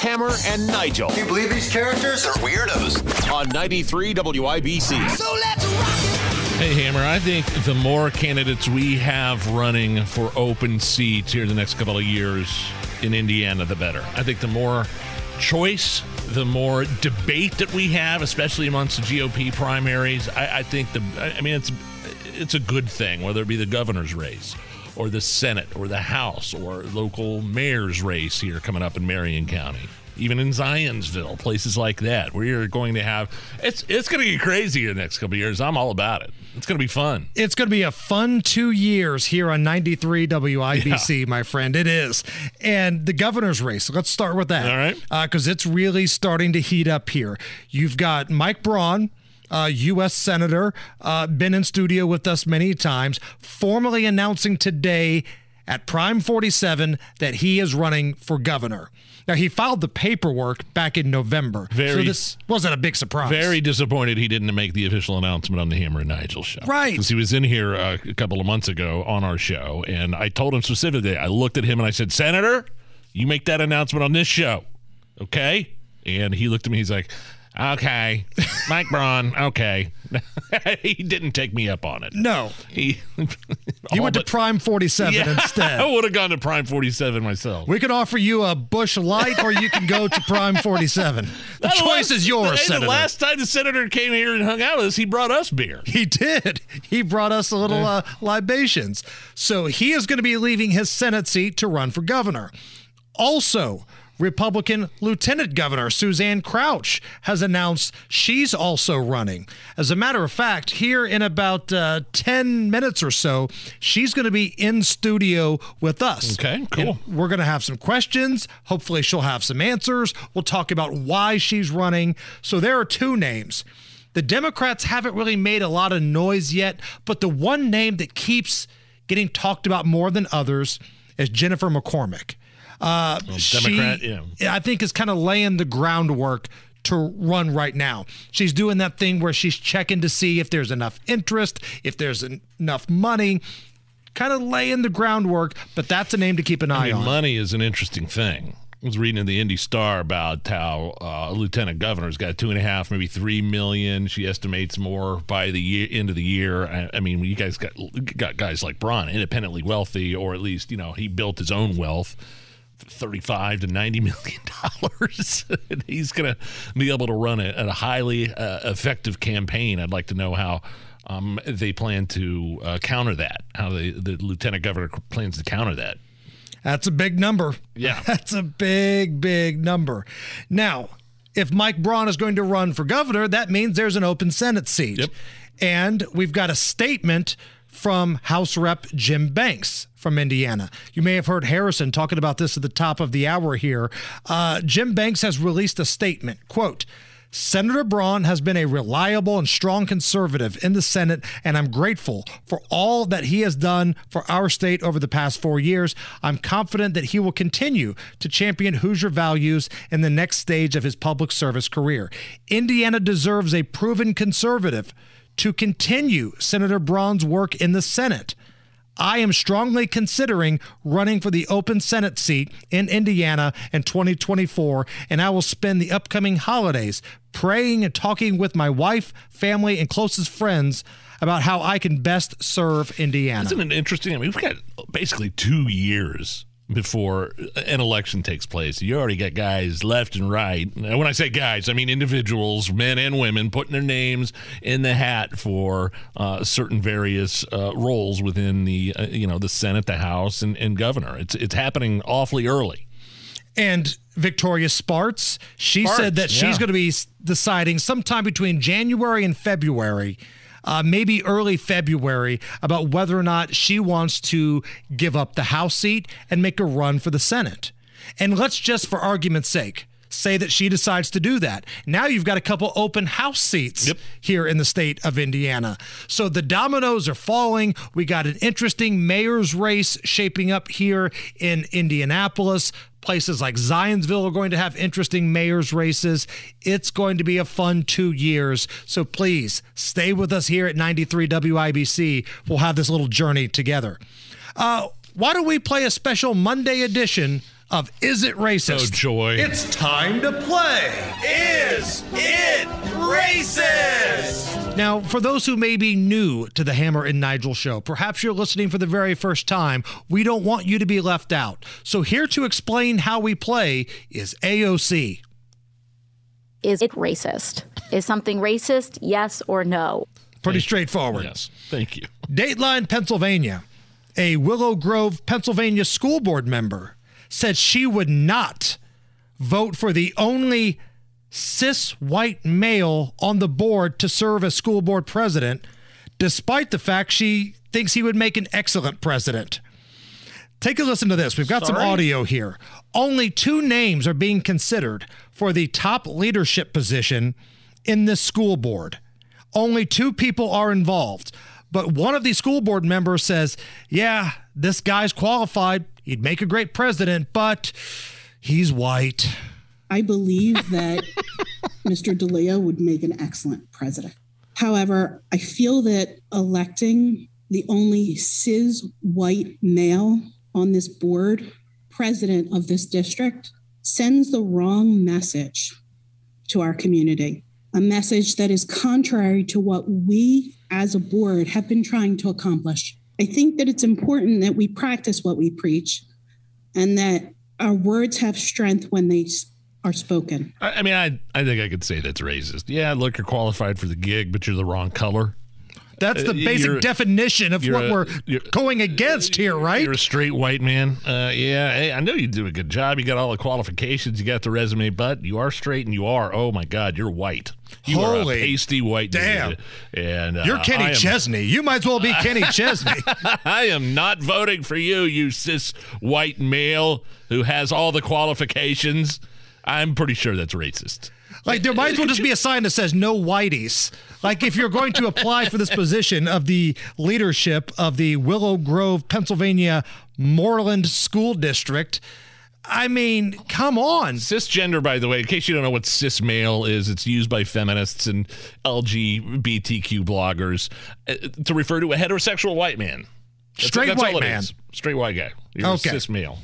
Hammer and Nigel. Can you believe these characters are weirdos? On 93 WIBC. So let's rock it. Hey, Hammer, I think the more candidates we have running for open seats here in the next couple of years in Indiana, the better. I think the more choice, the more debate that we have, especially amongst the GOP primaries, I, I think the, I mean, it's, it's a good thing, whether it be the governor's race or the Senate or the House or local mayor's race here coming up in Marion County. Even in Zionsville, places like that, where you're going to have it's it's going to get crazy in the next couple years. I'm all about it. It's going to be fun. It's going to be a fun two years here on 93 WIBC, yeah. my friend. It is. And the governor's race, let's start with that. All right. Because uh, it's really starting to heat up here. You've got Mike Braun, uh, U.S. Senator, uh, been in studio with us many times, formally announcing today at Prime 47 that he is running for governor. Now, he filed the paperwork back in November. Very, so this wasn't a big surprise. Very disappointed he didn't make the official announcement on the Hammer and Nigel show. Right. Because he was in here uh, a couple of months ago on our show, and I told him specifically, I looked at him and I said, Senator, you make that announcement on this show, okay? And he looked at me, he's like, Okay, Mike Braun. Okay, he didn't take me up on it. No, he. you went to Prime Forty Seven yeah, instead. I would have gone to Prime Forty Seven myself. We could offer you a Busch Light, or you can go to Prime Forty Seven. The choice is yours, hey, Senator. The last time the senator came here and hung out with us, he brought us beer. He did. He brought us a little uh, libations. So he is going to be leaving his Senate seat to run for governor. Also Republican Lieutenant Governor Suzanne Crouch has announced she's also running. As a matter of fact, here in about uh, 10 minutes or so, she's going to be in studio with us. Okay, cool. And we're going to have some questions. Hopefully, she'll have some answers. We'll talk about why she's running. So, there are two names. The Democrats haven't really made a lot of noise yet, but the one name that keeps getting talked about more than others is Jennifer McCormick. Uh, well, Democrat, she, yeah. I think is kind of laying the groundwork to run right now. She's doing that thing where she's checking to see if there's enough interest, if there's en- enough money, kind of laying the groundwork. But that's a name to keep an eye I mean, on. Money is an interesting thing. I was reading in the Indy Star about how uh, a lieutenant governor's got two and a half, maybe three million. She estimates more by the year, end of the year. I, I mean, you guys got got guys like Braun, independently wealthy, or at least you know he built his own wealth. 35 to 90 million dollars. And he's going to be able to run a, a highly uh, effective campaign. I'd like to know how um, they plan to uh, counter that how the, the lieutenant governor plans to counter that. That's a big number. Yeah. That's a big big number. Now if mike braun is going to run for governor that means there's an open senate seat. Yep. and we've got a statement from House Rep Jim Banks from Indiana. You may have heard Harrison talking about this at the top of the hour here. Uh, Jim Banks has released a statement, quote, Senator Braun has been a reliable and strong conservative in the Senate, and I'm grateful for all that he has done for our state over the past four years. I'm confident that he will continue to champion Hoosier values in the next stage of his public service career. Indiana deserves a proven conservative to continue Senator Braun's work in the Senate. I am strongly considering running for the open Senate seat in Indiana in 2024, and I will spend the upcoming holidays praying and talking with my wife, family, and closest friends about how I can best serve Indiana. Isn't it interesting? I mean, we've got basically two years before an election takes place. You already got guys left and right. And when I say guys, I mean individuals, men and women, putting their names in the hat for uh, certain various uh, roles within the uh, you know the Senate, the House, and, and governor. It's it's happening awfully early. And Victoria Spartz, she said that yeah. she's going to be deciding sometime between January and February uh, maybe early February about whether or not she wants to give up the House seat and make a run for the Senate. And let's just, for argument's sake, say that she decides to do that. Now you've got a couple open house seats Yep. here in the state of Indiana. So the dominoes are falling. We got an interesting mayor's race shaping up here in Indianapolis. Places like Zionsville are going to have interesting mayor's races. It's going to be a fun two years. So please stay with us here at 93 WIBC. We'll have this little journey together. Uh, why don't we play a special Monday edition of Is It Racist? Oh, joy. It's time to play. Is it racist? Now, for those who may be new to the Hammer and Nigel show, perhaps you're listening for the very first time, we don't want you to be left out. So, here to explain how we play is AOC. Is it racist? Is something racist? Yes or no? Pretty straightforward. Yes. Thank you. Dateline, Pennsylvania. A Willow Grove, Pennsylvania school board member said she would not vote for the only cis white male on the board to serve as school board president, despite the fact she thinks he would make an excellent president. Take a listen to this. We've got some audio here. Only two names are being considered for the top leadership position in this school board. Only two people are involved. But one of the school board members says, Yeah, this guy's qualified. He'd make a great president, but he's white. I believe that Mr. DeLeo would make an excellent president. However, I feel that electing the only cis white male on this board, president of this district, sends the wrong message to our community. A message that is contrary to what we as a board have been trying to accomplish. I think that it's important that we practice what we preach and that our words have strength when they are spoken. I, I mean, I I think I could say that's racist. Yeah, look, you're qualified for the gig, but you're the wrong color. That's the Uh, basic you're- definition of what a- we're going against here, right? You're a straight white man. Uh, yeah, hey, I know you do a good job. You got all the qualifications. You got the resume, but you are straight and you are. Oh my God, you're white. You are Holy a pasty white. dude. damn. And uh, You're Kenny am, Chesney. You might as well be Kenny Chesney. I am not voting for you, you cis white male who has all the qualifications. I'm pretty sure that's racist. Like there might as well just be a sign that says no whiteys. Like if you're going to apply for this position of the leadership of the Willow Grove, Pennsylvania Moreland School District, I mean, come on. Cisgender, by the way, in case you don't know what cis male is, it's used by feminists and LGBTQ bloggers uh, to refer to a heterosexual white man. That's- Straight that's white it man. Straight white guy. You're Okay. a cis male.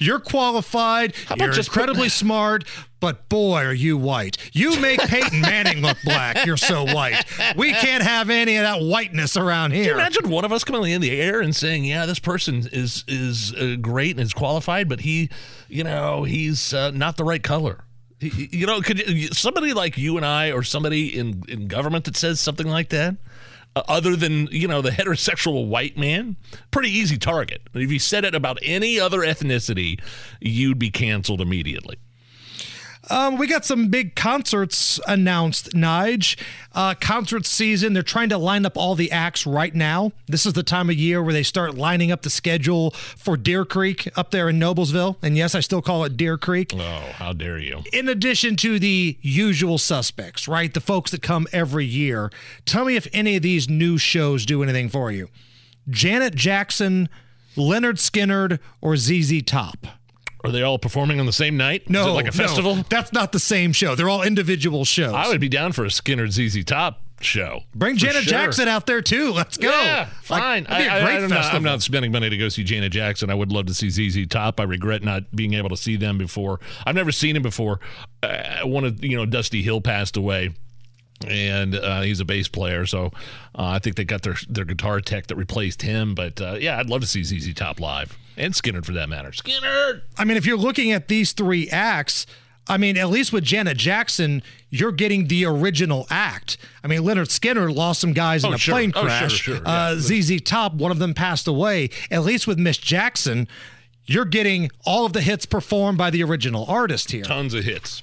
You're qualified. You're just put- incredibly smart, but boy, are you white. You make Peyton Manning look black. You're so white. We can't have any of that whiteness around here. Can you imagine one of us coming in the air and saying, "Yeah, this person is is uh, great and is qualified, but he, you know, he's uh, not the right color." You know, could somebody like you and I, or somebody in in government that says something like that, uh, other than you know the heterosexual white man, pretty easy target. If you said it about any other ethnicity, you'd be canceled immediately. Um, we got some big concerts announced, Nige. Uh, concert season. They're trying to line up all the acts right now. This is the time of year where they start lining up the schedule for Deer Creek up there in Noblesville. And yes, I still call it Deer Creek. Oh, how dare you! In addition to the usual suspects, right? The folks that come every year. Tell me if any of these new shows do anything for you. Janet Jackson, Lynyrd Skynyrd, or ZZ Top? Are they all performing on the same night? No, Is it like a no, festival? that's not the same show. They're all individual shows. I would be down for a Skynyrd ZZ Top show. Bring Janet sure. Jackson out there too. Let's go. Yeah, Like, fine. a I- I- I'm, not. I'm not spending money to go see Janet Jackson. I would love to see ZZ Top. I regret not being able to see them before. I've never seen him before. Uh, one of you know Dusty Hill passed away. And uh, he's a bass player, so uh, I think they got their their guitar tech that replaced him. But uh, yeah, I'd love to see ZZ Top live and Skynyrd for that matter. Skynyrd. I mean, if you're looking at these three acts, I mean, at least with Janet Jackson, you're getting the original act. I mean, Lynyrd Skynyrd lost some guys in Oh, a sure. plane Oh, sure, crash. sure, Uh, ZZ Top, one of them passed away. At least with Miss Jackson, you're getting all of the hits performed by the original artist here. Tons of hits.